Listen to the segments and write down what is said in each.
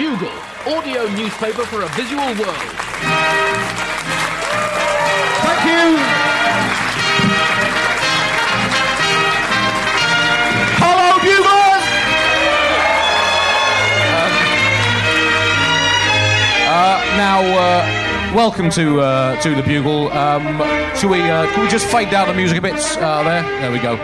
Bugle, audio newspaper for a visual world. Thank you. Hello, Buglers. Uh, now, uh, welcome to uh, to the Bugle. Um, shall we? Uh, can we just fade down the music a bit? Uh, there, there we go.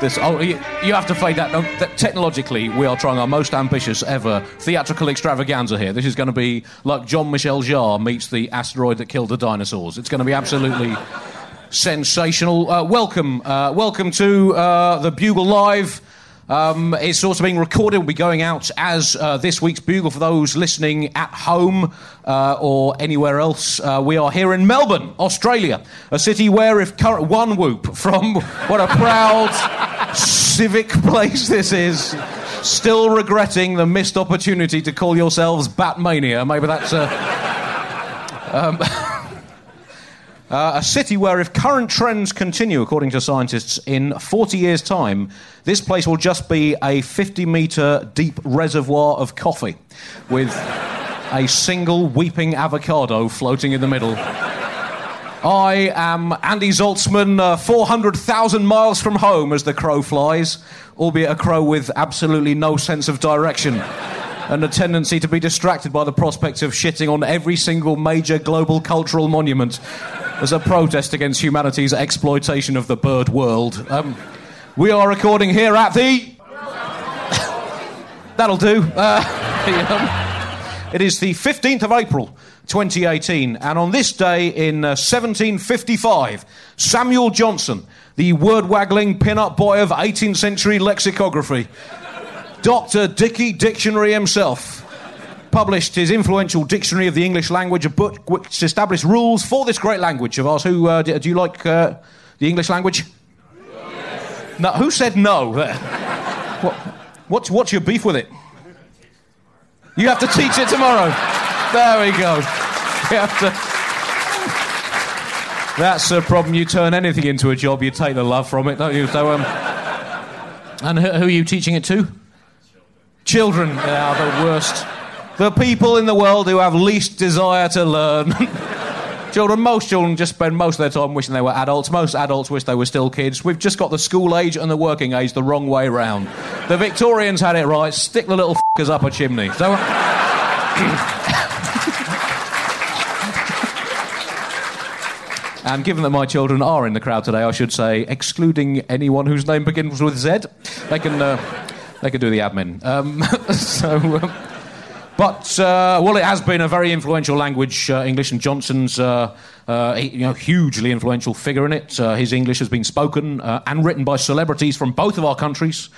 This, oh, you, you have to fade that. No. Technologically, we are trying our most ambitious ever theatrical extravaganza here. This is going to be like Jean-Michel Jarre meets the asteroid that killed the dinosaurs. It's going to be absolutely sensational. Uh, welcome, uh, welcome to uh, the Bugle Live. Um, it's also being recorded. We'll be going out as uh, this week's Bugle for those listening at home uh, or anywhere else. Uh, we are here in Melbourne, Australia, a city where, if current one whoop from what a proud civic place this is, still regretting the missed opportunity to call yourselves Batmania. Maybe that's a. Um, Uh, a city where, if current trends continue, according to scientists, in 40 years' time, this place will just be a 50 metre deep reservoir of coffee with a single weeping avocado floating in the middle. I am Andy Zaltzman, uh, 400,000 miles from home as the crow flies, albeit a crow with absolutely no sense of direction and a tendency to be distracted by the prospect of shitting on every single major global cultural monument as a protest against humanity's exploitation of the bird world. Um, we are recording here at the. That'll do. Uh, it is the 15th of April, 2018, and on this day in uh, 1755, Samuel Johnson, the word waggling pin up boy of 18th century lexicography, Dr. Dicky Dictionary himself, published his influential Dictionary of the English Language, a book which established rules for this great language of ours. Who uh, do, do you like uh, the English language? No. Who said no? There. What, what's, what's your beef with it? You have to teach it tomorrow. There we go. You have to. That's the problem. You turn anything into a job, you take the love from it, don't you? So, um, and who, who are you teaching it to? Children. They are the worst. The people in the world who have least desire to learn. children, most children just spend most of their time wishing they were adults. Most adults wish they were still kids. We've just got the school age and the working age the wrong way round. The Victorians had it right. Stick the little fuckers up a chimney. So. And given that my children are in the crowd today, I should say, excluding anyone whose name begins with Z, they can, uh, they can do the admin. Um, so, um, but uh, well, it has been a very influential language, uh, English, and Johnson's uh, uh, you know hugely influential figure in it. Uh, his English has been spoken uh, and written by celebrities from both of our countries,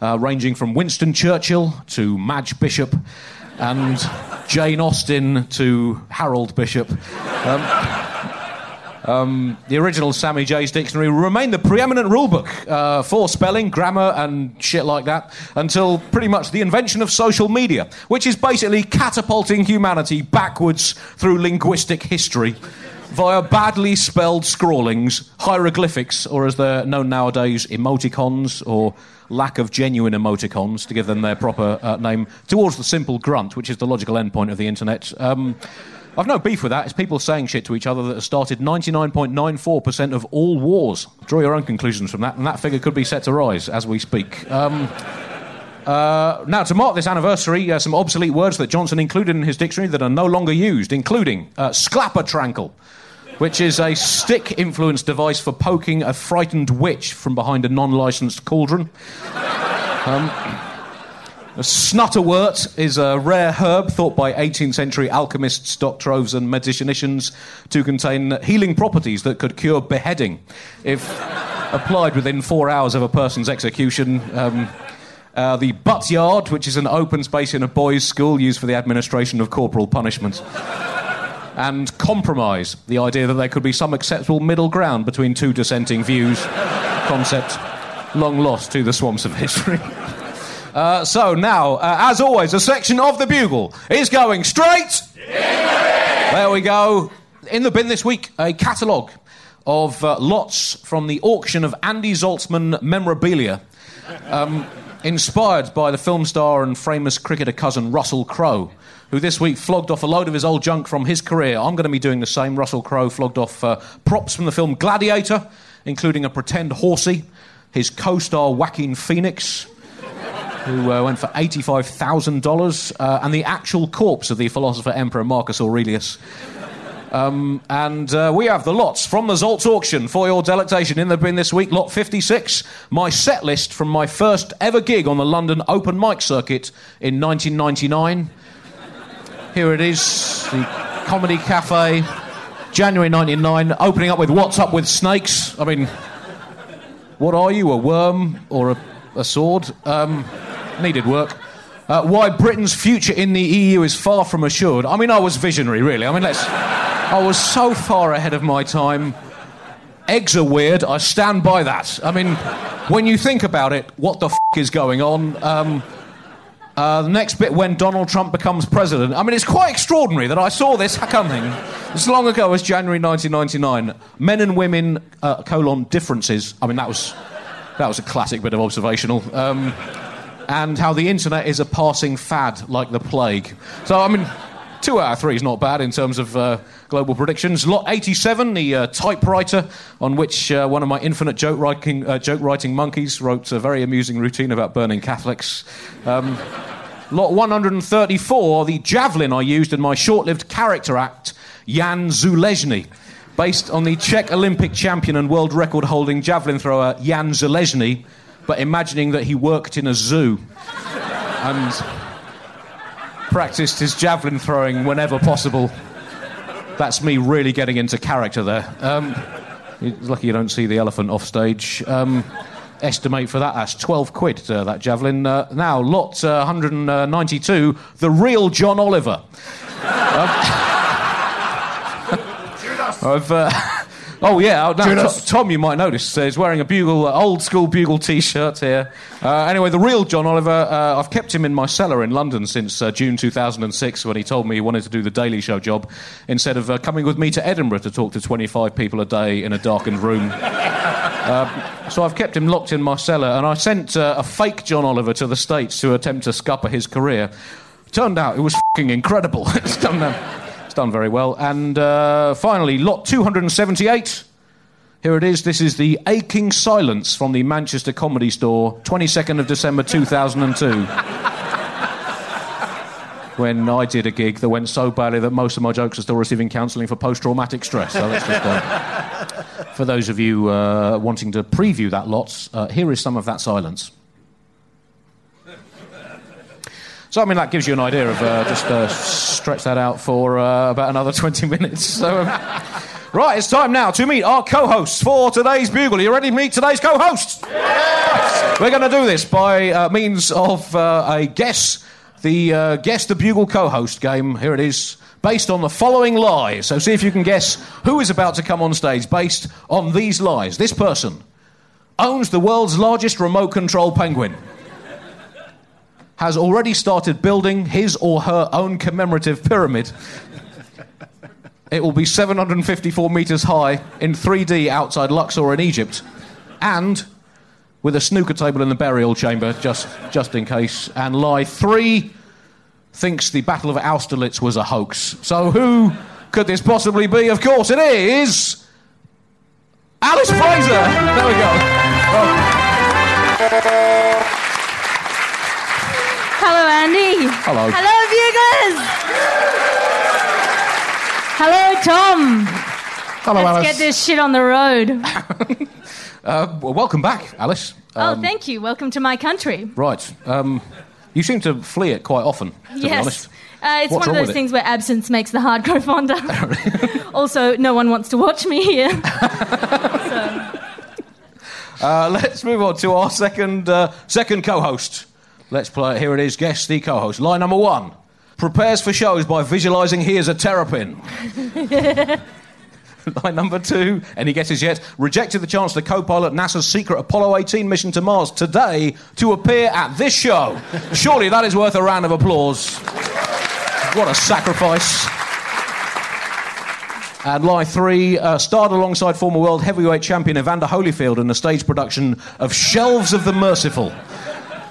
ranging from Winston Churchill to Madge Bishop, and Jane Austen to Harold Bishop. Um, the original Sammy J's dictionary remained the preeminent rulebook uh, for spelling, grammar, and shit like that until pretty much the invention of social media, which is basically catapulting humanity backwards through linguistic history via badly spelled scrawlings, hieroglyphics, or as they're known nowadays, emoticons, or lack of genuine emoticons, to give them their proper uh, name, towards the simple grunt, which is the logical endpoint of the internet. Um, I've no beef with that. It's people saying shit to each other that has started 99.94% of all wars. Draw your own conclusions from that, and that figure could be set to rise as we speak. Um, uh, now, to mark this anniversary, uh, some obsolete words that Johnson included in his dictionary that are no longer used, including uh, sclappertrankle, which is a stick influenced device for poking a frightened witch from behind a non licensed cauldron. Um, snutterwort is a rare herb thought by 18th century alchemists, troves, and magicians to contain healing properties that could cure beheading if applied within four hours of a person's execution. Um, uh, the butt yard, which is an open space in a boys' school used for the administration of corporal punishment. And compromise, the idea that there could be some acceptable middle ground between two dissenting views, concept long lost to the swamps of history. Uh, so now, uh, as always, a section of the Bugle is going straight. There we go. In the bin this week, a catalogue of uh, lots from the auction of Andy Zaltzman memorabilia, um, inspired by the film star and famous cricketer cousin Russell Crowe, who this week flogged off a load of his old junk from his career. I'm going to be doing the same. Russell Crowe flogged off uh, props from the film Gladiator, including a pretend horsey, his co star Joaquin Phoenix who uh, went for $85,000, uh, and the actual corpse of the philosopher Emperor Marcus Aurelius. Um, and uh, we have the lots from the Zoltz auction for your delectation. In the bin this week, lot 56, my set list from my first ever gig on the London open mic circuit in 1999. Here it is, the Comedy Cafe, January 99, opening up with What's Up with Snakes. I mean, what are you, a worm or a, a sword? Um, needed work. Uh, why Britain's future in the EU is far from assured. I mean, I was visionary, really. I mean, let's. I was so far ahead of my time. Eggs are weird. I stand by that. I mean, when you think about it, what the f is going on? Um, uh, the next bit when Donald Trump becomes president. I mean, it's quite extraordinary that I saw this coming as long ago as January 1999. Men and women, uh, colon, differences. I mean, that was, that was a classic bit of observational. Um, and how the internet is a passing fad like the plague. So, I mean, two out of three is not bad in terms of uh, global predictions. Lot 87, the uh, typewriter on which uh, one of my infinite joke writing, uh, joke writing monkeys wrote a very amusing routine about burning Catholics. Um, lot 134, the javelin I used in my short lived character act, Jan Zulezny. Based on the Czech Olympic champion and world record holding javelin thrower Jan Zelezny, but imagining that he worked in a zoo and practiced his javelin throwing whenever possible. That's me really getting into character there. Um, lucky you don't see the elephant off stage. Um, estimate for that, that's 12 quid, uh, that javelin. Uh, now, lot uh, 192, the real John Oliver. Um, I've. Uh, Oh yeah, now, T- Tom, you might notice, uh, is wearing a bugle, uh, old school bugle T-shirt here. Uh, anyway, the real John Oliver, uh, I've kept him in my cellar in London since uh, June 2006 when he told me he wanted to do the Daily Show job instead of uh, coming with me to Edinburgh to talk to 25 people a day in a darkened room. so I've kept him locked in my cellar, and I sent a fake John Oliver to the States to attempt to scupper his career. Turned out it was fucking incredible. it's done. It's done very well. And uh, finally, lot 278. Here it is. This is the Aching Silence from the Manchester Comedy Store, 22nd of December 2002. when I did a gig that went so badly that most of my jokes are still receiving counselling for post traumatic stress. So just, uh, for those of you uh, wanting to preview that lot, uh, here is some of that silence. So, I mean, that gives you an idea of uh, just uh, stretch that out for uh, about another 20 minutes. So, um, right, it's time now to meet our co hosts for today's Bugle. Are you ready to meet today's co hosts? Yes! We're going to do this by uh, means of uh, a guess, the uh, Guess the Bugle co host game. Here it is. Based on the following lies. So, see if you can guess who is about to come on stage based on these lies. This person owns the world's largest remote control penguin has already started building his or her own commemorative pyramid. It will be 754 metres high in 3D outside Luxor in Egypt, and with a snooker table in the burial chamber, just, just in case. And lie three thinks the Battle of Austerlitz was a hoax. So who could this possibly be? Of course, it is Alice Fraser. There we go. Oh. Hello, Andy. Hello. Hello, Buglers. Hello, Tom. Hello, Let's Alice. get this shit on the road. Uh, well, welcome back, Alice. oh, Um, thank you. Welcome to my country. Right. Um, you seem to flee it quite often, to be yes. honest. Uh, it's What's one of those it? things where absence makes the heart grow fonder. also, no one wants to watch me here. Uh, let's move on to our second uh, second co-host. Let's play. Here it is. Guess the co-host. Line number one. Prepares for shows by visualising he is a terrapin. Line number two. Any guesses yet? Rejected the chance to co-pilot NASA's secret Apollo 18 mission to Mars today to appear at this show. Surely that is worth a round of applause. What a sacrifice. And lie three uh, starred alongside former world heavyweight champion Evander Holyfield in the stage production of Shelves of the Merciful.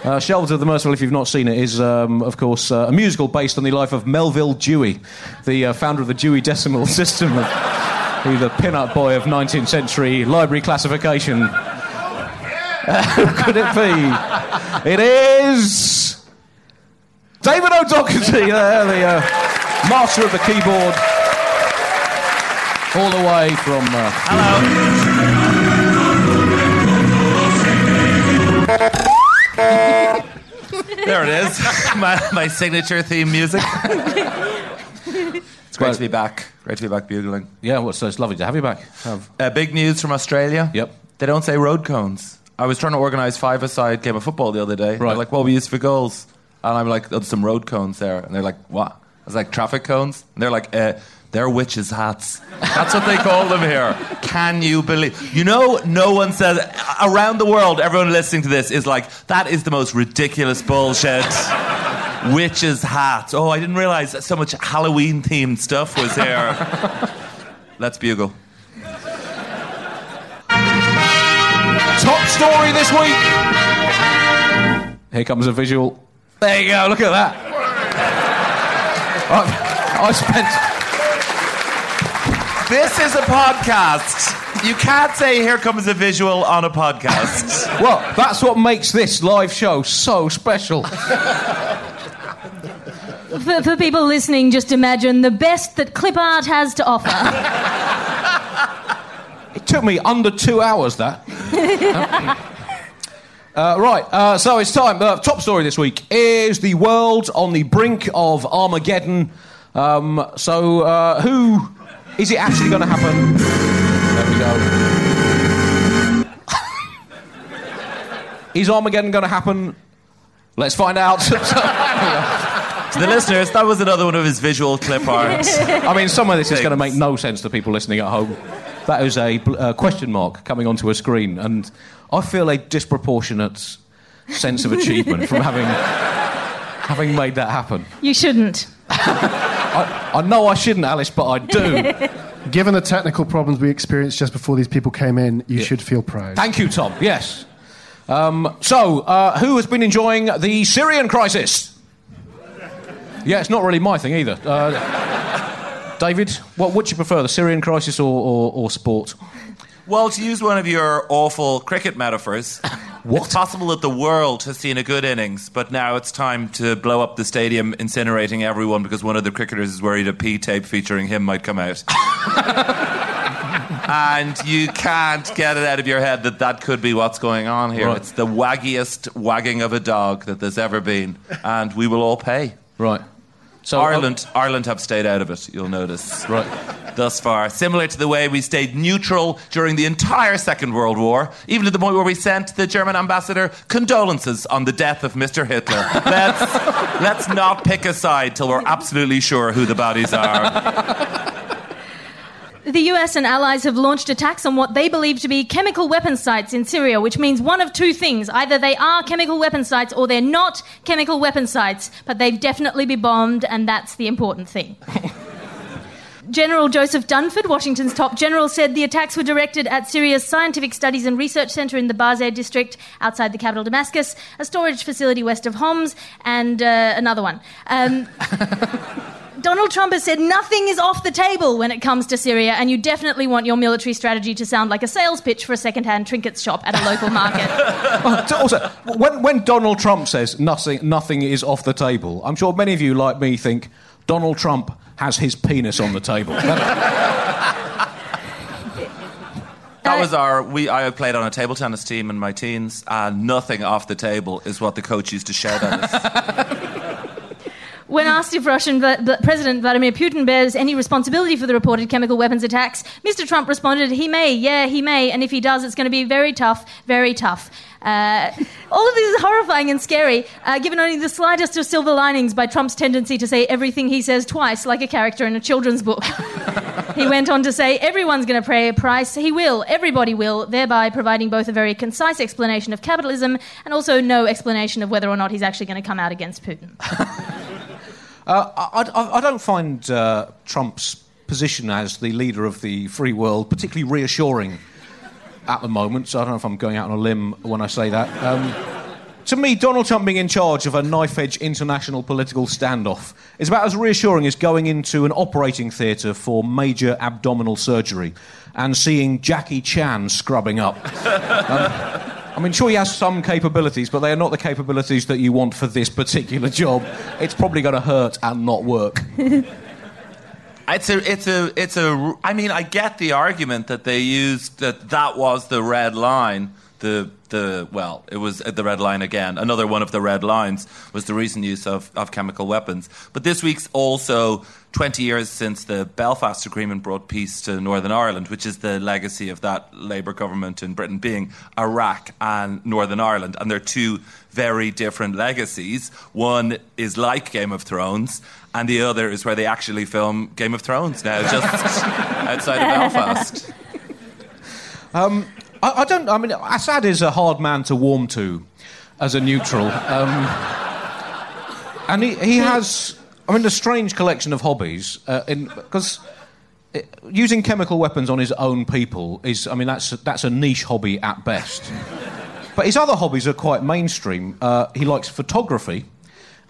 Uh, Shelves of the Merciful, if you've not seen it, is, um, of course, uh, a musical based on the life of Melvil Dewey, the uh, founder of the Dewey Decimal System, who the pin-up boy of 19th century library classification. Who could it be? It is David O'Doherty, there, the uh, master of the keyboard, all the way from. Uh, There it is. my, my signature theme music. It's great to be back. Great to be back bugling. yeah, well, so it's lovely to have you back. Have- Uh, big news from Australia. Yep. They don't say road cones. I was trying to organise five-a-side game of football the other day. They're Right. like, what we use for goals? And I'm like, there's some road cones there. And they're like, what? I was like, traffic cones? And they're like, uh, they're witches' hats. That's what they call them here. Can you believe? You know, no one says around the world. Everyone listening to this is like, that is the most ridiculous bullshit. witches' hats. Oh, I didn't realize that so much Halloween-themed stuff was here. Let's bugle. Top story this week. Here comes a visual. There you go. Look at that. I, I spent. This is a podcast. You can't say here comes a visual on a podcast. Well, that's what makes this live show so special. For, for people listening, just imagine the best that clip art has to offer. It took me under two hours. That. Uh, right, uh, so it's time. Uh, top story this week is the world on the brink of Armageddon. Um, so, uh, who is it actually going to happen? There we go. is Armageddon going to happen? Let's find out. to the listeners, that was another one of his visual clip art. I mean, some of this is going to make no sense to people listening at home. That is a uh, question mark coming onto a screen, and I feel a disproportionate sense of achievement from having having made that happen. You shouldn't. I, I know I shouldn't, Alice, but I do. Given the technical problems we experienced just before these people came in, you should feel proud. Thank you, Tom. Yes. Um, so, uh, who has been enjoying the Syrian crisis? Yeah, it's not really my thing either. Uh, David, what would you prefer, the Syrian crisis or, or, or sport? Well, to use one of your awful cricket metaphors, What? it's possible that the world has seen a good innings, but now it's time to blow up the stadium, incinerating everyone because one of the cricketers is worried a P tape featuring him might come out. and you can't get it out of your head that that could be what's going on here. Right. It's the waggiest wagging of a dog that there's ever been, and we will all pay. Right. So oh. Ireland, Ireland have stayed out of it. You'll notice Right. thus far, similar to the way we stayed neutral during the entire Second World War, even to the point where we sent the German ambassador condolences on the death of Mr. Hitler. Let's, let's not pick a side till we're absolutely sure who the baddies are. The US and allies have launched attacks on what they believe to be chemical weapon sites in Syria, which means one of two things. Either they are chemical weapon sites or they're not chemical weapon sites, but they've definitely been bombed, and that's the important thing. General Joseph Dunford, Washington's top general, said the attacks were directed at Syria's Scientific Studies and Research Center in the Barzeh district outside the capital Damascus, a storage facility west of Homs, and uh, another one. Um, Donald Trump has said nothing is off the table when it comes to Syria, and you definitely want your military strategy to sound like a sales pitch for a second-hand trinkets shop at a local market. Also, when, when Donald Trump says nothing, nothing is off the table, I'm sure many of you, like me, think Donald Trump has his penis on the table. That- That was our. We I played on a table tennis team in my teens, and nothing off the table is what the coach used to shout at us. When asked if Russian President Vladimir Putin bears any responsibility for the reported chemical weapons attacks, Mr. Trump responded, "He may, yeah, he may, and if he does, it's going to be very tough, very tough." Uh, all of this is horrifying and scary, uh, given only the slightest of silver linings by Trump's tendency to say everything he says twice, like a character in a children's book. he went on to say, "Everyone's going to pay a price. He will. Everybody will," thereby providing both a very concise explanation of capitalism and also no explanation of whether or not he's actually going to come out against Putin. Uh, I, I, I don't find uh, Trump's position as the leader of the free world particularly reassuring at the moment. So I don't know if I'm going out on a limb when I say that. Um, to me, Donald Trump being in charge of a knife edge international political standoff is about as reassuring as going into an operating theatre for major abdominal surgery and seeing Jackie Chan scrubbing up. Um, I mean, sure, he has some capabilities, but they are not the capabilities that you want for this particular job. It's probably going to hurt and not work. It's a, it's a, it's a. I mean, I get the argument that they used that that was the red line. The, the, well, it was the red line again. Another one of the red lines was the recent use of, of chemical weapons. But this week's also 20 years since the Belfast Agreement brought peace to Northern Ireland, which is the legacy of that Labour government in Britain being Iraq and Northern Ireland. And they're two very different legacies. One is like Game of Thrones, and the other is where they actually film Game of Thrones now, just outside of Belfast. Um, I, I, don't. I mean, Assad is a hard man to warm to as a neutral, um, and he, he has. I mean, a strange collection of hobbies because. Uh, using chemical weapons on his own people is, I mean, that's that's a niche hobby at best. but his other hobbies are quite mainstream. Uh, he likes photography,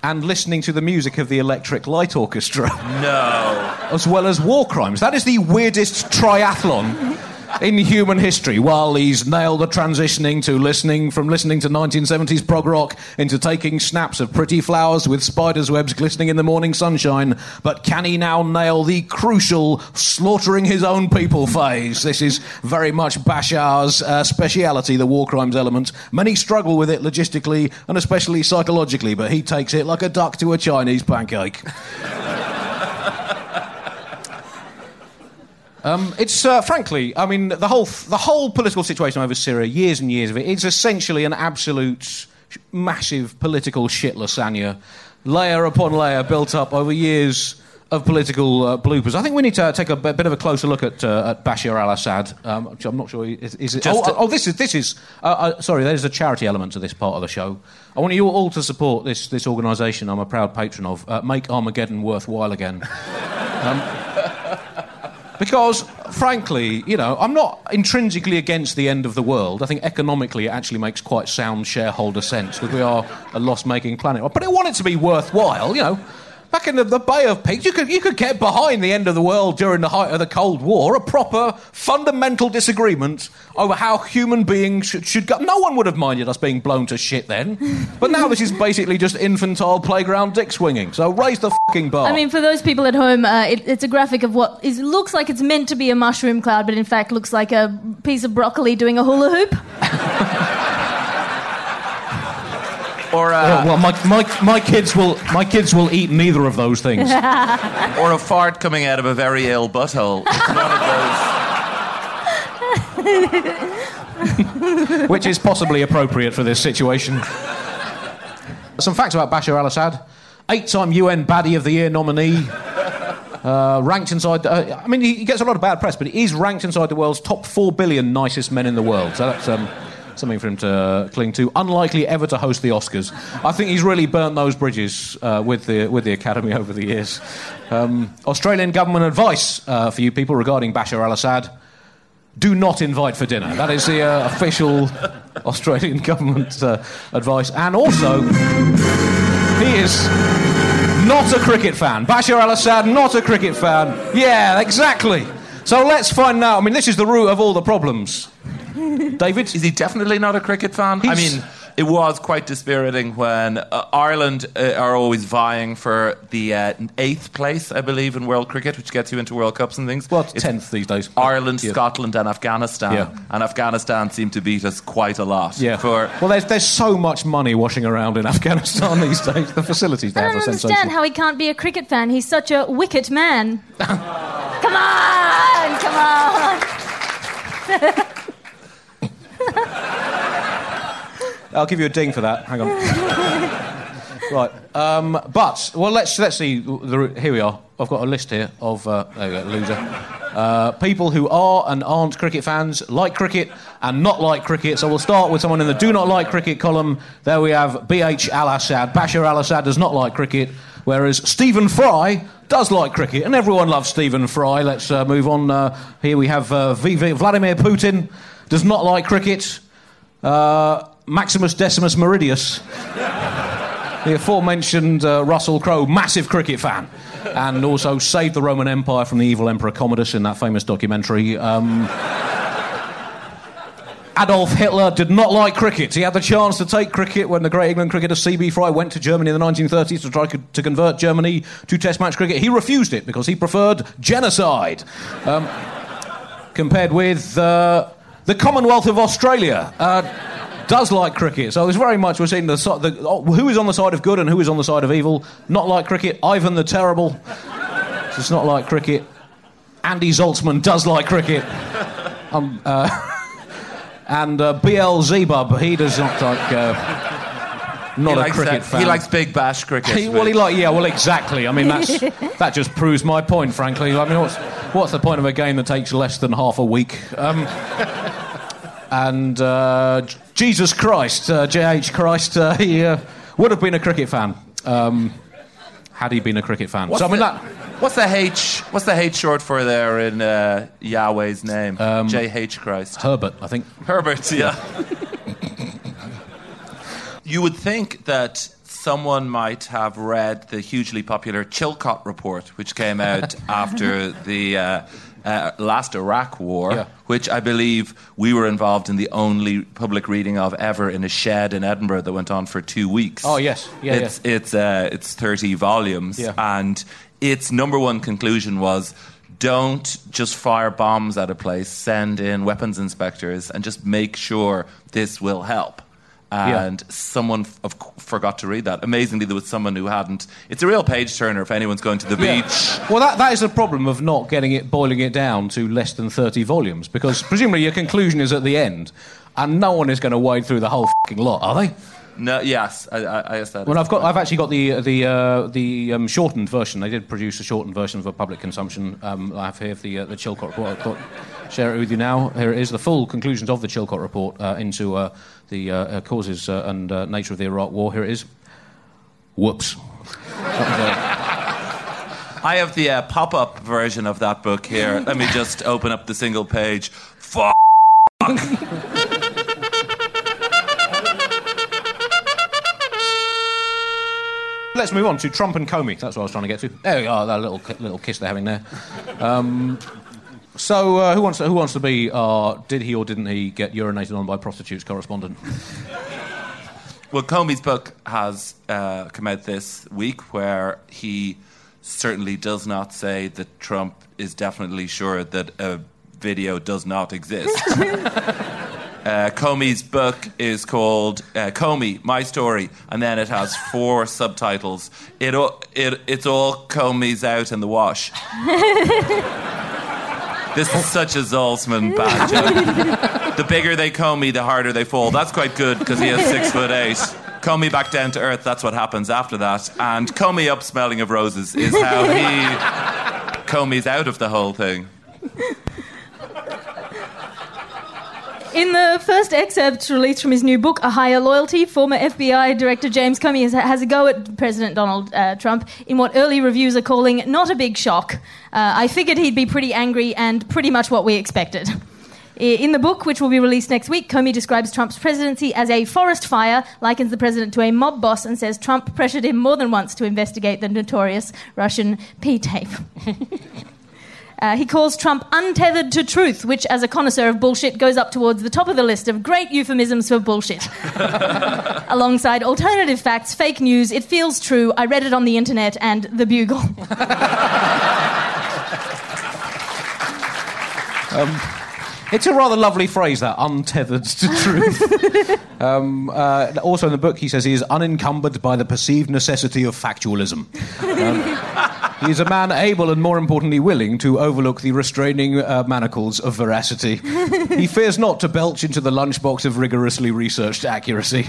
and listening to the music of the Electric Light Orchestra. No. As well as war crimes. That is the weirdest triathlon in human history while he's nailed the transitioning to listening from listening to 1970s prog rock into taking snaps of pretty flowers with spiders' webs glistening in the morning sunshine. But can he now nail the crucial slaughtering his own people phase? This is very much Bashar's uh, speciality, the war crimes element. Many struggle with it logistically and especially psychologically, but he takes it like a duck to a Chinese pancake. Um, it's uh, frankly, I mean, the whole the whole political situation over Syria, years and years of it, it's essentially an absolute massive political shit lasagna, layer upon layer built up over years of political uh, bloopers. I think we need to take a bit of a closer look at, uh, at Bashar al-Assad. Um, I'm not sure. Is, is it? Oh, oh, this is this is. Uh, uh, sorry, there's a charity element to this part of the show. I want you all to support this this organisation. I'm a proud patron of. Uh, Make Armageddon worthwhile again. Um, because, frankly, you know, I'm not intrinsically against the end of the world. I think economically it actually makes quite sound shareholder sense because we are a loss making planet. But I want it to be worthwhile, you know. Back in the, the, Bay of Pigs, you could, you could get behind the end of the world during the height of the Cold War, a proper fundamental disagreement over how human beings should, should go. No one would have minded us being blown to shit then. But now this is basically just infantile playground dick swinging. So raise the fucking bar. I mean, for those people at home, uh, it, it's a graphic of what is, looks like it's meant to be a mushroom cloud, but in fact looks like a piece of broccoli doing a hula hoop. Or uh, well, my, my, my kids will my kids will eat neither of those things. or a fart coming out of a very ill butthole. Which is possibly appropriate for this situation. Some facts about Bashar al-Assad: eight-time UN Baddie of the Year nominee. Uh, ranked inside. Uh, I mean, he gets a lot of bad press, but he is ranked inside the world's top four billion nicest men in the world. So that's um, something for him to cling to. Unlikely ever to host the Oscars. I think he's really burnt those bridges uh, with, the, with the Academy over the years. Um, Australian government advice uh, for you people regarding Bashar al Assad do not invite for dinner. That is the uh, official Australian government uh, advice. And also, he is not a cricket fan. Bashar al Assad, not a cricket fan. Yeah, exactly. So let's find out. I mean, this is the root of all the problems. David? Is he definitely not a cricket fan? He's... I mean, it was quite dispiriting when uh, Ireland uh, are always vying for the uh, eighth place, I believe, in world cricket, which gets you into World Cups and things. Well, it's tenth these days. Ireland, yeah. Scotland, and Afghanistan. Yeah. And Afghanistan seem to beat us quite a lot. Yeah. For well, there's there's so much money washing around in Afghanistan these days. The facilities there I don't understand how he can't be a cricket fan. He's such a wicked man. come on, come on. I'll give you a ding for that. Hang on. right. Um, but well, let's let's see. The, here we are. I've got a list here of uh, there we go, loser. Uh, people who are and aren't cricket fans, like cricket and not like cricket. So we'll start with someone in the do not like cricket column. There we have BH Al Assad. Bashar Al Assad does not like cricket, whereas Stephen Fry does like cricket, and everyone loves Stephen Fry. Let's uh, move on. Uh, here we have uh, v- v- Vladimir Putin, does not like cricket. Uh, Maximus Decimus Meridius, the aforementioned uh, Russell Crowe, massive cricket fan, and also saved the Roman Empire from the evil Emperor Commodus in that famous documentary. Um, Adolf Hitler did not like cricket. He had the chance to take cricket when the great England cricketer C.B. Fry went to Germany in the 1930s to try to convert Germany to Test match cricket. He refused it because he preferred genocide. Um, compared with uh, the Commonwealth of Australia. Uh, does like cricket, so it's very much we're seeing the, si- the oh, who is on the side of good and who is on the side of evil. Not like cricket. Ivan the Terrible. It's not like cricket. Andy Zaltzman does like cricket. Um, uh, and uh, BL Zebub, he does not like. Uh, not he a cricket that- fan. He likes big bash cricket. He- well, he like yeah, well, exactly. I mean, that's that just proves my point, frankly. I mean, what's the point of a game that takes less than half a week? Um, and uh, Jesus Christ, uh, J.H. Christ, uh, he uh, would have been a cricket fan um, had he been a cricket fan. What's so I mean, the, that what's the H? What's the H short for there in uh, Yahweh's name? Um, J H Christ. Herbert, I think. Herbert, yeah. you would think that someone might have read the hugely popular Chilcot report, which came out after the uh, uh, last Iraq War, Yeah. which I believe we were involved in the only public reading of ever in a shed in Edinburgh that went on for two weeks. Oh, yes. Yeah, it's it's uh, it's thirty volumes, Yeah. and its number one conclusion was. Don't just fire bombs at a place. Send in weapons inspectors and just make sure this will help. Yeah. And someone f- of, forgot to read that. Amazingly, there was someone who hadn't. It's a real page turner if anyone's going to the beach. Well, that, that is the problem of not getting it, boiling it down to less than 30 volumes, because presumably your conclusion is at the end, and no one is going to wade through the whole fing lot, are they? No, yes, I, I, I guess that. Well, I've got, I've actually got the the uh, the um, shortened version. They did produce a shortened version for public consumption. Um, I have here the uh, the Chilcot report. I thought share it with you now. Here it is, the full conclusions of the Chilcot report uh, into uh, the uh, uh, causes uh, and uh, nature of the Iraq War. Here it is. Whoops. I have the uh, pop-up version of that book here. Let me just open up the single page. Fuck. Let's move on to Trump and Comey. That's what I was trying to get to. There we are, that little little kiss they're having there. Um, so, uh, who wants to, who wants to be? Uh, did he or didn't he get urinated on by prostitutes correspondent? Well, Comey's book has uh, come out this week, where he certainly does not say that Trump is definitely sure that a video does not exist. uh, Comey's book is called uh, Comey: My Story, and then it has four subtitles. It, it it's all Comey's out in the wash. This is such a Zaltzman bad joke. The bigger they comb me, the harder they fall. That's quite good because he has six foot eight. Comb me back down to earth, that's what happens after that. And comb me up smelling of roses is how he comb me's out of the whole thing. In the first excerpt released from his new book, A Higher Loyalty, former FBI Director James Comey has, has a go at President Donald uh, Trump in what early reviews are calling not a big shock. Uh, I figured he'd be pretty angry and pretty much what we expected. In the book, which will be released next week, Comey describes Trump's presidency as a forest fire, likens the president to a mob boss, and says Trump pressured him more than once to investigate the notorious Russian P tape. Uh, he calls Trump untethered to truth, which, as a connoisseur of bullshit, goes up towards the top of the list of great euphemisms for bullshit. Alongside alternative facts, fake news, it feels true, I read it on the internet, and the bugle. It's a rather lovely phrase, that untethered to truth. um, uh, also in the book, he says he is unencumbered by the perceived necessity of factualism. Um, he is a man able and, more importantly, willing to overlook the restraining uh, manacles of veracity. he fears not to belch into the lunchbox of rigorously researched accuracy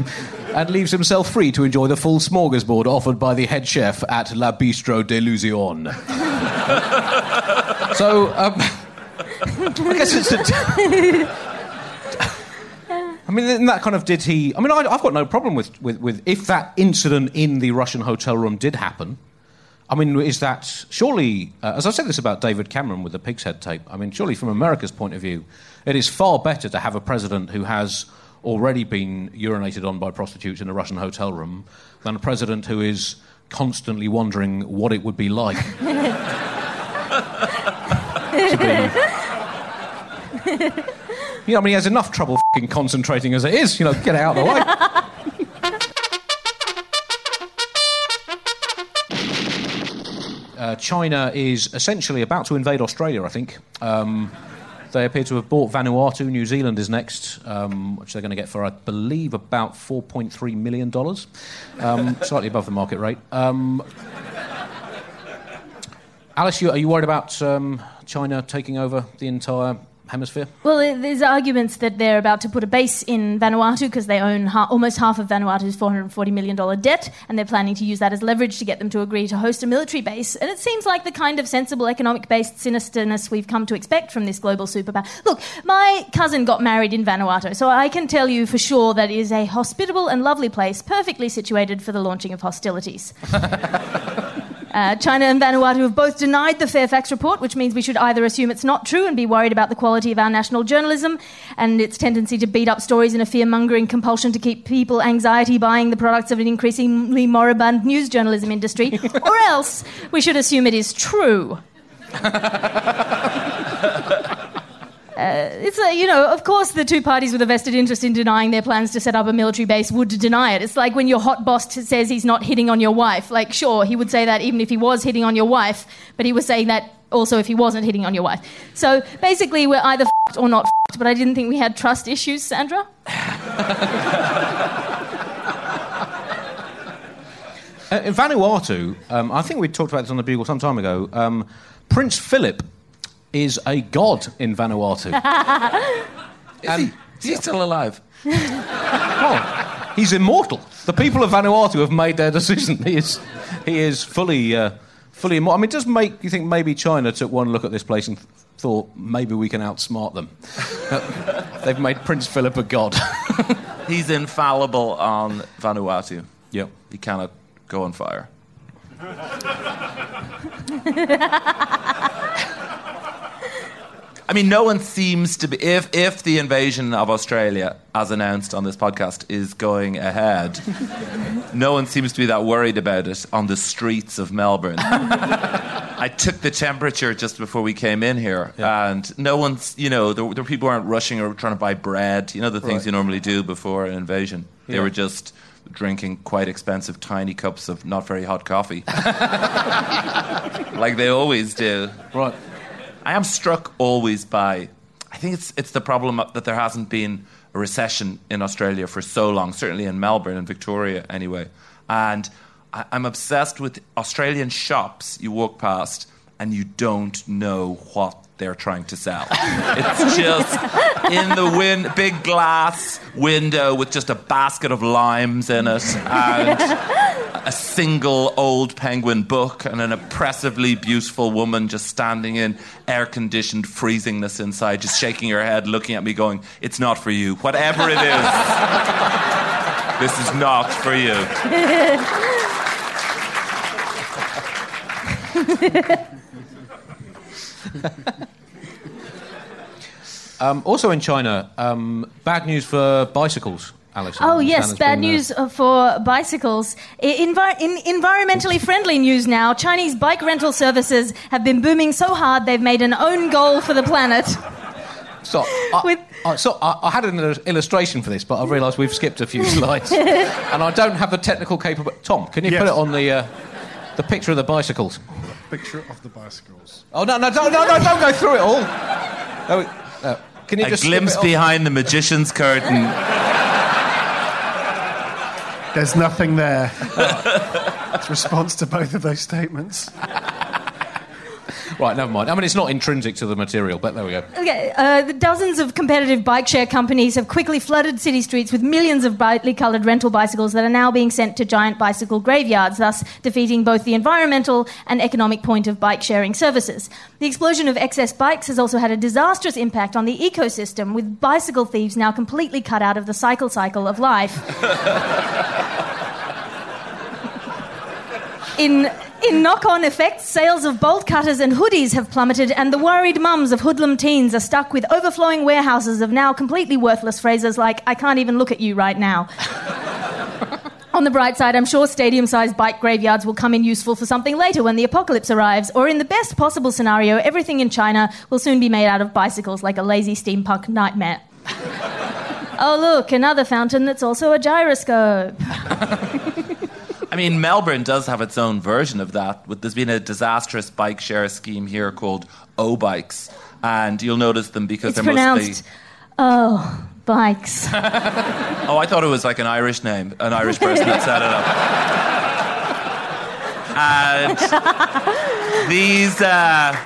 and leaves himself free to enjoy the full smorgasbord offered by the head chef at La Bistro d'Illusion. so, um, I guess it's a. I mean, in that kind of did he? I mean, I, I've got no problem with, with, with if that incident in the Russian hotel room did happen. I mean, is that surely, uh, as I said this about David Cameron with the pig's head tape, I mean, surely from America's point of view, it is far better to have a president who has already been urinated on by prostitutes in a Russian hotel room than a president who is constantly wondering what it would be like to be. You know, I mean, he has enough trouble concentrating as it is. You know, get out of the way. China is essentially about to invade Australia, I think. Um, they appear to have bought Vanuatu. New Zealand is next, um, which they're going to get for, I believe, about $4.3 million, um, slightly above the market rate. Um, Alice, you, are you worried about um, China taking over the entire hemisphere? Well, there's arguments that they're about to put a base in Vanuatu because they own ha- almost half of Vanuatu's $440 million debt, and they're planning to use that as leverage to get them to agree to host a military base. And it seems like the kind of sensible economic based sinisterness we've come to expect from this global superpower. Look, my cousin got married in Vanuatu, so I can tell you for sure that it is a hospitable and lovely place, perfectly situated for the launching of hostilities. Uh, China and Vanuatu have both denied the Fairfax report, which means we should either assume it's not true and be worried about the quality of our national journalism and its tendency to beat up stories in a fear mongering compulsion to keep people anxiety buying the products of an increasingly moribund news journalism industry, or else we should assume it is true. Uh, it's you know, of course, the two parties with a vested interest in denying their plans to set up a military base would deny it. It's like when your hot boss t- says he's not hitting on your wife. Like, sure, he would say that even if he was hitting on your wife, but he was saying that also if he wasn't hitting on your wife. So basically, we're either fucked or not fucked, but I didn't think we had trust issues, Sandra. Uh, in Vanuatu, um, I think we talked about this on the Bugle some time ago. Um, Prince Philip is a god in Vanuatu. Is he? Is he still alive? Oh, he's immortal. The people of Vanuatu have made their decision. He is, he is fully, uh, fully immortal. I mean, it does make you think maybe China took one look at this place and th- thought maybe we can outsmart them. Uh, they've made Prince Philip a god. He's infallible on Vanuatu. yep. He cannot go on fire. I mean, no one seems to be. If if the invasion of Australia, as announced on this podcast, is going ahead, no one seems to be that worried about it on the streets of Melbourne. I took the temperature just before we came in here, and no one's. You know, there, there people aren't rushing or trying to buy bread. You know, the things Right. you normally do before an invasion. They were just drinking quite expensive tiny cups of not very hot coffee, like they always do. Right. I am struck always by. I think it's it's the problem that there hasn't been a recession in Australia for so long. Certainly in Melbourne and Victoria, anyway. And I, I'm obsessed with Australian shops. You walk past and you don't know what they're trying to sell. it's just in the win- big glass window with just a basket of limes in it and a single old penguin book and an oppressively beautiful woman just standing in air conditioned freezingness inside, just shaking her head, looking at me, going, It's not for you. Whatever it is, this is not for you. Um, also in China, um, bad news for bicycles, Alice. Oh, yes, bad uh, news uh, for bicycles. Envi- in environmentally friendly news now, Chinese bike rental services have been booming so hard they've made an own goal for the planet. So, I, With- I, so I, I had an illustration for this, but I've realised we've skipped a few slides, and I don't have the technical capability. Tom, can you Yes. put it on the uh, the picture of the bicycles? Picture of the bicycles. Oh no, no, don't, no, no, don't go through it all. No, no. Can you A just glimpse behind the magician's curtain. There's nothing there. it's response to both of those statements. Right, never mind. I mean, it's not intrinsic to the material, but there we go. Okay, uh, the dozens of competitive bike share companies have quickly flooded city streets with millions of brightly coloured rental bicycles that are now being sent to giant bicycle graveyards, thus defeating both the environmental and economic point of bike sharing services. The explosion of excess bikes has also had a disastrous impact on the ecosystem, with bicycle thieves now completely cut out of the cycle cycle of life. in In knock on effects, sales of bolt cutters and hoodies have plummeted, and the worried mums of hoodlum teens are stuck with overflowing warehouses of now completely worthless phrases like, I can't even look at you right now. On the bright side, I'm sure stadium sized bike graveyards will come in useful for something later when the apocalypse arrives, or in the best possible scenario, everything in China will soon be made out of bicycles like a lazy steampunk nightmare. oh, look, another fountain that's also a gyroscope. I mean, Melbourne does have its own version of that. There's been a disastrous bike share scheme here called O Bikes, and you'll notice them because It's they're pronounced, mostly. oh, bikes. Oh, I thought it was like an Irish name, an Irish person that set it up. And these uh,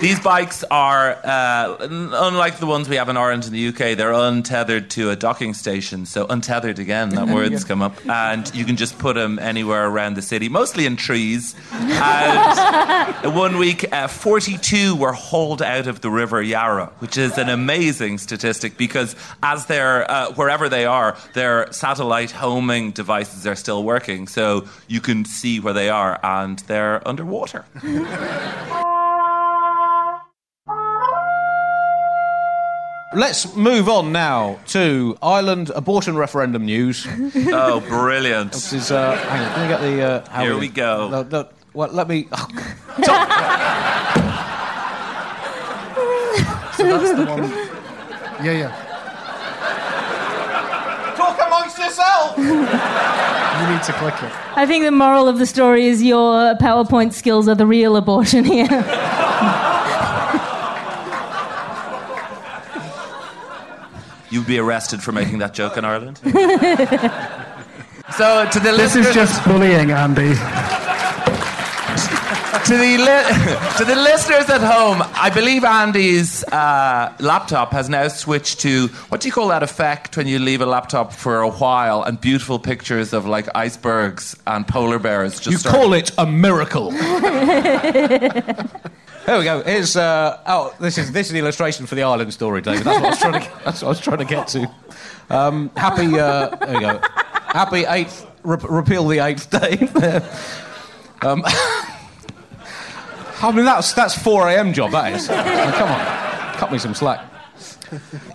these bikes are uh, unlike the ones we have in Ireland in the UK. They're untethered to a docking station, so untethered again. That word's come up, and you can just put them anywhere around the city, mostly in trees. And one week, uh, 42 were hauled out of the River Yarra, which is an amazing statistic because as they're uh, wherever they are, their satellite homing devices are still working, so you can see where they are, and they're underwater. Let's move on now to Ireland abortion referendum news. Oh, brilliant! This is, uh, hang on, let me get the. Uh, how Here it- we go. No, no, well, let me. So that's the one. Yeah, yeah. Talk amongst yourself! You need to click it. I think the moral of the story is your PowerPoint skills are the real abortion here. You'd be arrested for making that joke in Ireland. so to the This listeners, is just bullying, Andy. To the li- to the listeners at home, I believe Andy's uh, laptop has now switched to what do you call that effect when you leave a laptop for a while and beautiful pictures of like icebergs and polar bears just You start- call it a miracle. There we go. Here's uh, oh, this is this is the illustration for the Ireland story, David. That's what I was trying to. That's what I was trying to get to. Um, happy. Uh, there we go. Happy eighth. Re- repeal the eighth day. um, I mean, that's that's 4 a.m. job. That is. I mean, come on, cut me some slack.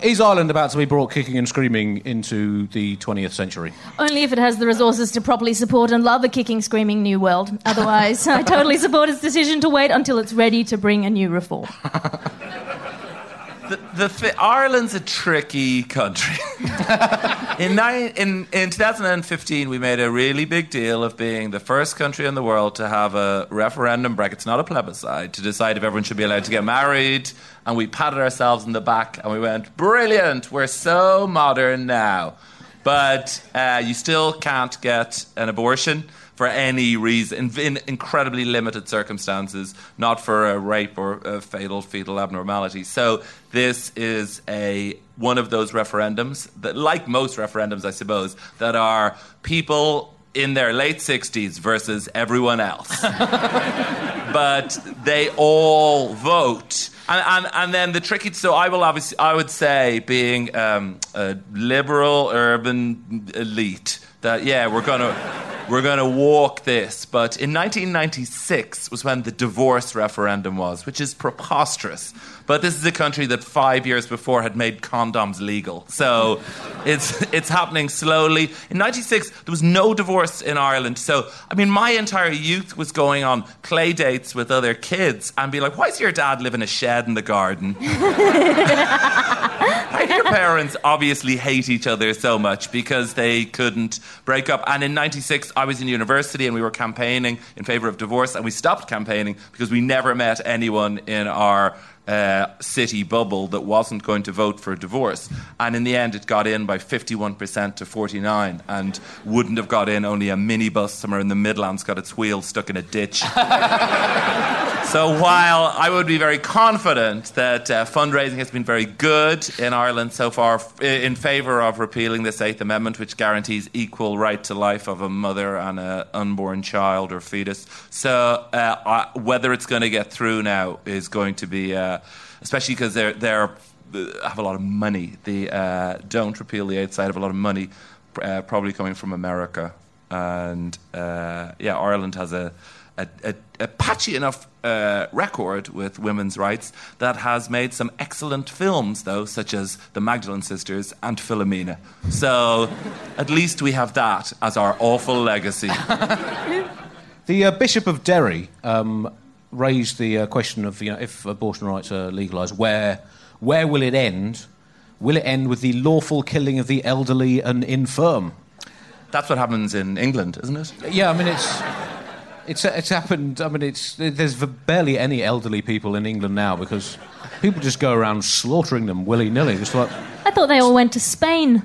Is Ireland about to be brought kicking and screaming into the 20th century? Only if it has the resources to properly support and love a kicking, screaming new world. Otherwise, I totally support its decision to wait until it's ready to bring a new reform. the, the Ireland's a tricky country. in, nine, in in 2015, we made a really big deal of being the first country in the world to have a referendum brackets, not a plebiscite, to decide if everyone should be allowed to get married. And we patted ourselves in the back and we went, "Brilliant! We're so modern now." But uh, you still can't get an abortion for any reason, in, in incredibly limited circumstances, not for a rape or a fatal fetal abnormality. So this is a one of those referendums that, like most referendums, I suppose, that are people in their late 60s versus everyone else. but they all vote. And, and, and then the tricky, so I will obviously, I would say, being um, a liberal urban elite, that yeah, we're gonna we're gonna walk this. But in 1996 was when the divorce referendum was, which is preposterous. But this is a country that five years before had made condoms legal, so it's it's happening slowly. In '96, there was no divorce in Ireland, so I mean, my entire youth was going on play dates with other kids and be like, "Why does your dad live in a shed in the garden?" Your parents obviously hate each other so much because they couldn't break up? And in '96, I was in university and we were campaigning in favor of divorce, and we stopped campaigning because we never met anyone in our uh, city bubble that wasn't going to vote for divorce. And in the end, it got in by 51% to 49, and wouldn't have got in. Only a minibus somewhere in the Midlands got its wheel stuck in a ditch. So while I would be very confident that uh, fundraising has been very good in Ireland so far f- in favour of repealing this Eighth Amendment, which guarantees equal right to life of a mother and an unborn child or fetus, so uh, I, whether it's going to get through now is going to be, especially because they're they're have a lot of money. They uh, don't repeal the Eighth side have a lot of money, uh, probably coming from America. and uh, yeah, Ireland has a a, a, a patchy enough uh, record with women's rights that has made some excellent films, though, such as The Magdalene Sisters and Philomena. So at least we have that as our awful legacy. The uh, Bishop of Derry um, raised the uh, question of you know, if abortion rights are legalised, where, where will it end? Will it end with the lawful killing of the elderly and infirm? That's what happens in England, isn't it? Yeah, I mean, it's, it's, it's happened. I mean, it's, there's barely any elderly people in England now because people just go around slaughtering them willy nilly. Just like, I thought they all went to Spain.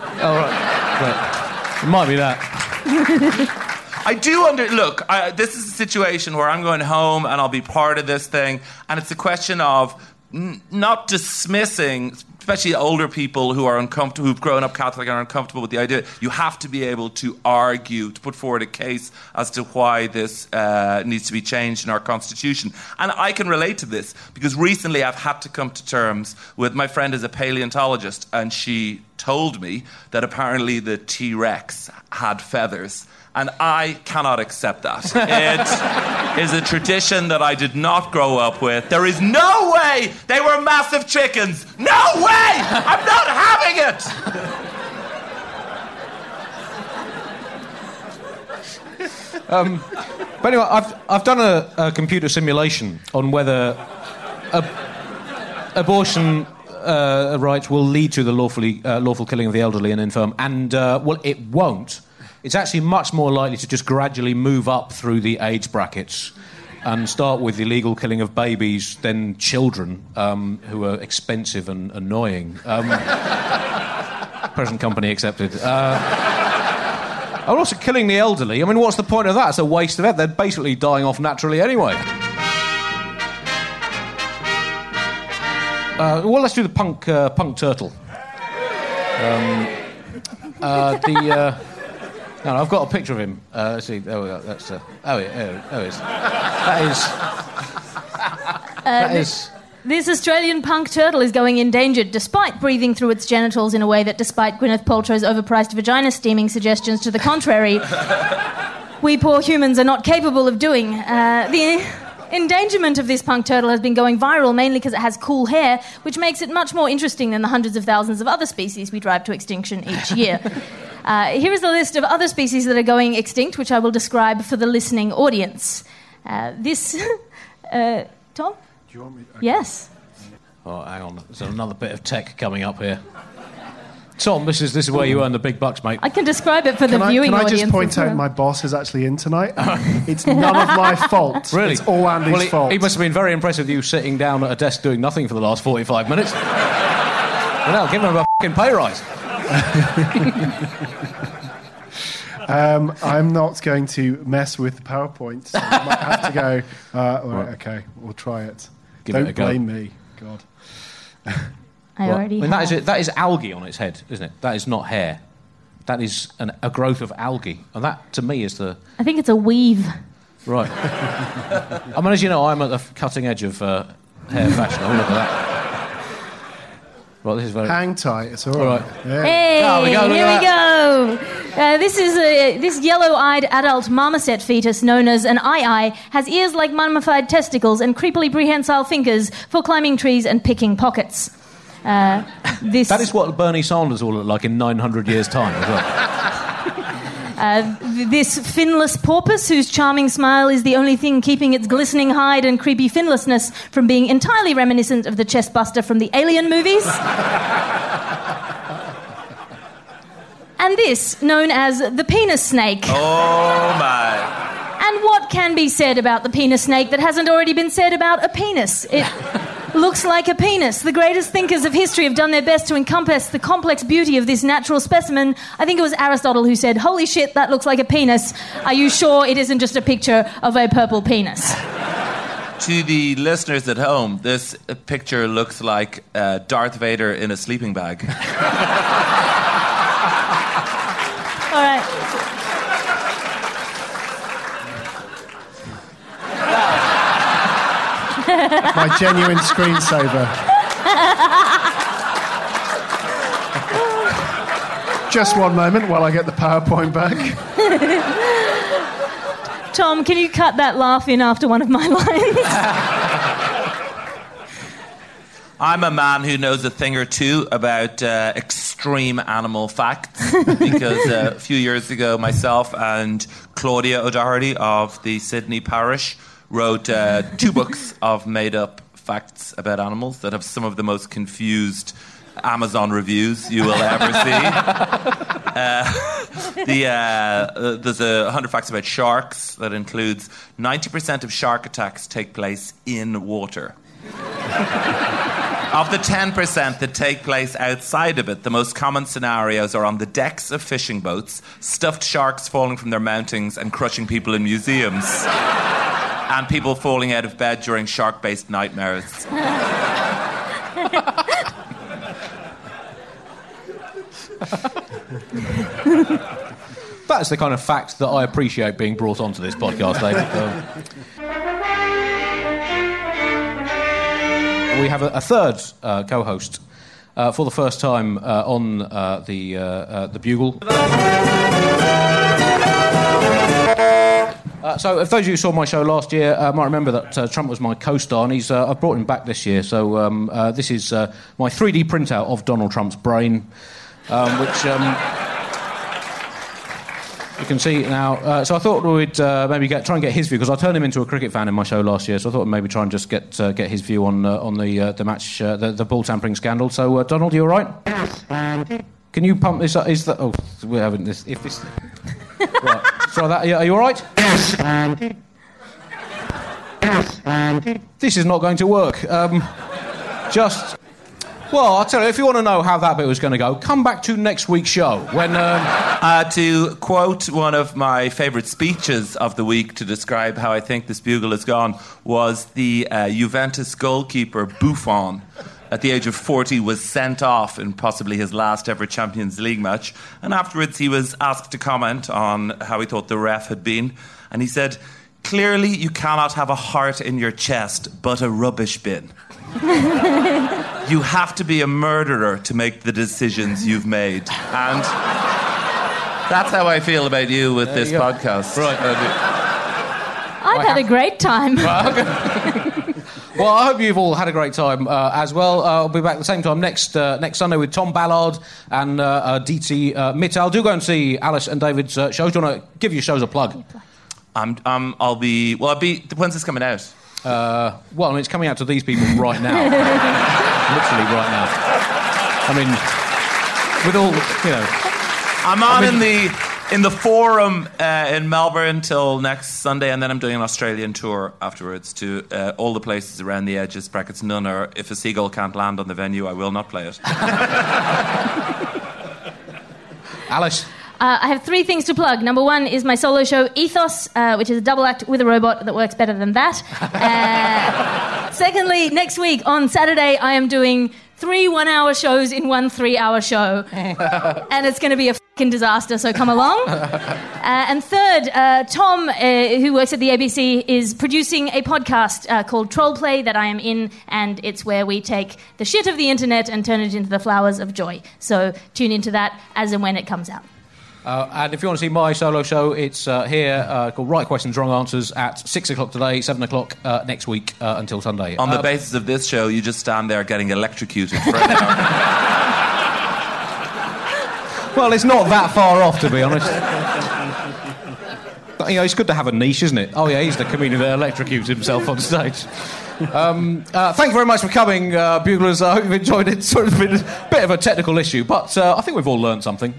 oh, right. right. It might be that. I do under look. I, this is a situation where I'm going home and I'll be part of this thing, and it's a question of n- not dismissing, especially older people who are uncomfortable, who've grown up Catholic and are uncomfortable with the idea. You have to be able to argue, to put forward a case as to why this uh, needs to be changed in our constitution. And I can relate to this because recently I've had to come to terms with my friend is a paleontologist, and she told me that apparently the T Rex had feathers. And I cannot accept that. It is a tradition that I did not grow up with. There is no way they were massive chickens. No way! I'm not having it! But anyway, I've, I've done a, a computer simulation on whether abortion uh, rights will lead to the lawfully, uh, lawful killing of the elderly and infirm, and uh, well, it won't. It's actually much more likely to just gradually move up through the age brackets and start with the illegal killing of babies, then children um, who are expensive and annoying. Um, present company accepted. Uh, and also killing the elderly. I mean, what's the point of that? It's a waste of it. They're basically dying off naturally anyway. Uh, well, let's do the punk, uh, punk turtle. Um, uh, the. Uh, no, I've got a picture of him. Uh, let's see. There we go. That's. Uh, oh, yeah, it is. That is. that is. This Australian punk turtle is going endangered despite breathing through its genitals in a way that, despite Gwyneth Paltrow's overpriced vagina steaming suggestions to the contrary, we poor humans are not capable of doing. Uh, the endangerment of this punk turtle has been going viral mainly because it has cool hair, which makes it much more interesting than the hundreds of thousands of other species we drive to extinction each year. Uh, here is a list of other species that are going extinct, which I will describe for the listening audience. Uh, this. uh, Tom? Do you want me? Yes. Oh, hang on. There's another bit of tech coming up here. Tom, this is, this is where you earn the big bucks, mate. I can describe it for the Can I, viewing audience. can I audience. just point as out well. my boss is actually in tonight? it's none of my fault. Really? It's all Andy's well, he, fault. He must have been very impressed with you sitting down at a desk doing nothing for the last 45 minutes. well, now, give him a fucking pay rise. Um, I'm not going to mess with the PowerPoint. So I might have to go. Uh, all right, okay, we'll try it. Give Don't a go. blame me. God. I already. I mean, that is, have. it, that is algae on its head, isn't it? That is not hair. That is an, a growth of algae. And that, to me, is the. I think it's a weave. Right. I mean, as you know, I'm at the cutting edge of uh, hair fashion. I'll look at that. Right, this is very. Hang tight. It's all All right. right. Yeah. Hey, There we go, here at we go. Uh, this is a, this yellow-eyed adult marmoset fetus known as an eye eye has ears like mummified testicles and creepily prehensile fingers for climbing trees and picking pockets. Uh, this That is what Bernie Sanders will look like in 900 years' time as well. Uh, th- this finless porpoise, whose charming smile is the only thing keeping its glistening hide and creepy finlessness from being entirely reminiscent of the chestbuster from the Alien movies. and this, known as the penis snake. Oh my. And what can be said about the penis snake that hasn't already been said about a penis? It looks like a penis. The greatest thinkers of history have done their best to encompass the complex beauty of this natural specimen. I think it was Aristotle who said, Holy shit, that looks like a penis. Are you sure it isn't just a picture of a purple penis? To the listeners at home, this picture looks like uh, Darth Vader in a sleeping bag. My genuine screensaver. Just one moment while I get the PowerPoint back. Tom, can you cut that laugh in after one of my lines? I'm a man who knows a thing or two about uh, extreme animal facts because uh, a few years ago, myself and Claudia O'Doherty of the Sydney Parish wrote uh, two books of made up facts about animals that have some of the most confused Amazon reviews you will ever see. Uh, the, uh, there's a 100 facts about sharks that includes 90% of shark attacks take place in water. Of the 10% that take place outside of it, the most common scenarios are on the decks of fishing boats, stuffed sharks falling from their mountings and crushing people in museums, and people falling out of bed during shark based nightmares. That's the kind of fact that I appreciate being brought onto this podcast, David. Um, we have a, a third uh, co-host uh, for the first time uh, on uh, the uh, uh, the Bugle. Uh, so, if those of you who saw my show last year uh, might remember that uh, Trump was my co-star, and he's uh, I've brought him back this year. So, um, uh, this is uh, my 3D printout of Donald Trump's brain, um, which. Um, you can see now. Uh, so I thought we'd uh, maybe get, try and get his view because I turned him into a cricket fan in my show last year. So I thought maybe try and just get uh, get his view on uh, on the uh, the match, uh, the, the ball tampering scandal. So uh, Donald, you all right? Yes. Can you pump this up? Is that? Oh, we're having this. If this. Right. Try that. Are you all right? Yes. Yes. This is not going to work. Um, just. Well, I'll tell you, if you want to know how that bit was going to go, come back to next week's show when. Um, Uh, to quote one of my favourite speeches of the week to describe how I think this bugle has gone was the uh, Juventus goalkeeper Buffon. At the age of 40, was sent off in possibly his last ever Champions League match. And afterwards, he was asked to comment on how he thought the ref had been. And he said, Clearly, you cannot have a heart in your chest, but a rubbish bin. you have to be a murderer to make the decisions you've made. And that's how I feel about you with this you podcast. Right. I've had a great time. Well, I hope you've all had a great time uh, as well. Uh, I'll be back at the same time next uh, next Sunday with Tom Ballard and uh, uh, DT uh, Mittal. Do go and see Alice and David's uh, shows. Do you want to give your shows a plug? I'm, I'm, I'll be. Well, I'll be. When's this coming out? Uh, well, I mean, it's coming out to these people right now. Literally right now. I mean, with all, you know. I'm on in the in the forum uh, in Melbourne till next Sunday, and then I'm doing an Australian tour afterwards to uh, all the places around the edges. Brackets none are. If a seagull can't land on the venue, I will not play it. Alice. Uh, I have three things to plug. Number one is my solo show, Ethos, uh, which is a double act with a robot that works better than that. Uh, secondly, next week on Saturday, I am doing three one hour shows in one three hour show. and it's going to be a fucking disaster, so come along. Uh, and third, uh, Tom, uh, who works at the ABC, is producing a podcast uh, called Troll Play that I am in, and it's where we take the shit of the internet and turn it into the flowers of joy. So tune into that as and when it comes out. Uh, and if you want to see my solo show, it's uh, here uh, called Right Questions, Wrong Answers at 6 o'clock today, 7 o'clock uh, next week uh, until Sunday. On the Uh, basis of this show, you just stand there getting electrocuted for an hour. Well, it's not that far off, to be honest. You know, it's good to have a niche, isn't it? Oh, yeah, he's the comedian that electrocutes himself on stage. Um, uh, thank you very much for coming, uh, Buglers. I hope you've enjoyed it. It's sort of been a bit of a technical issue, but uh, I think we've all learned something.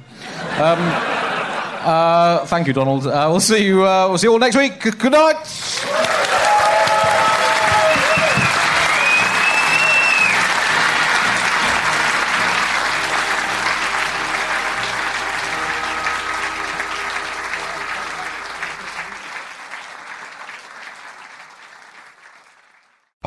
Um, uh, thank you, Donald. Uh, we'll see you. Uh, we'll see you all next week. Good night.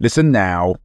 Listen now.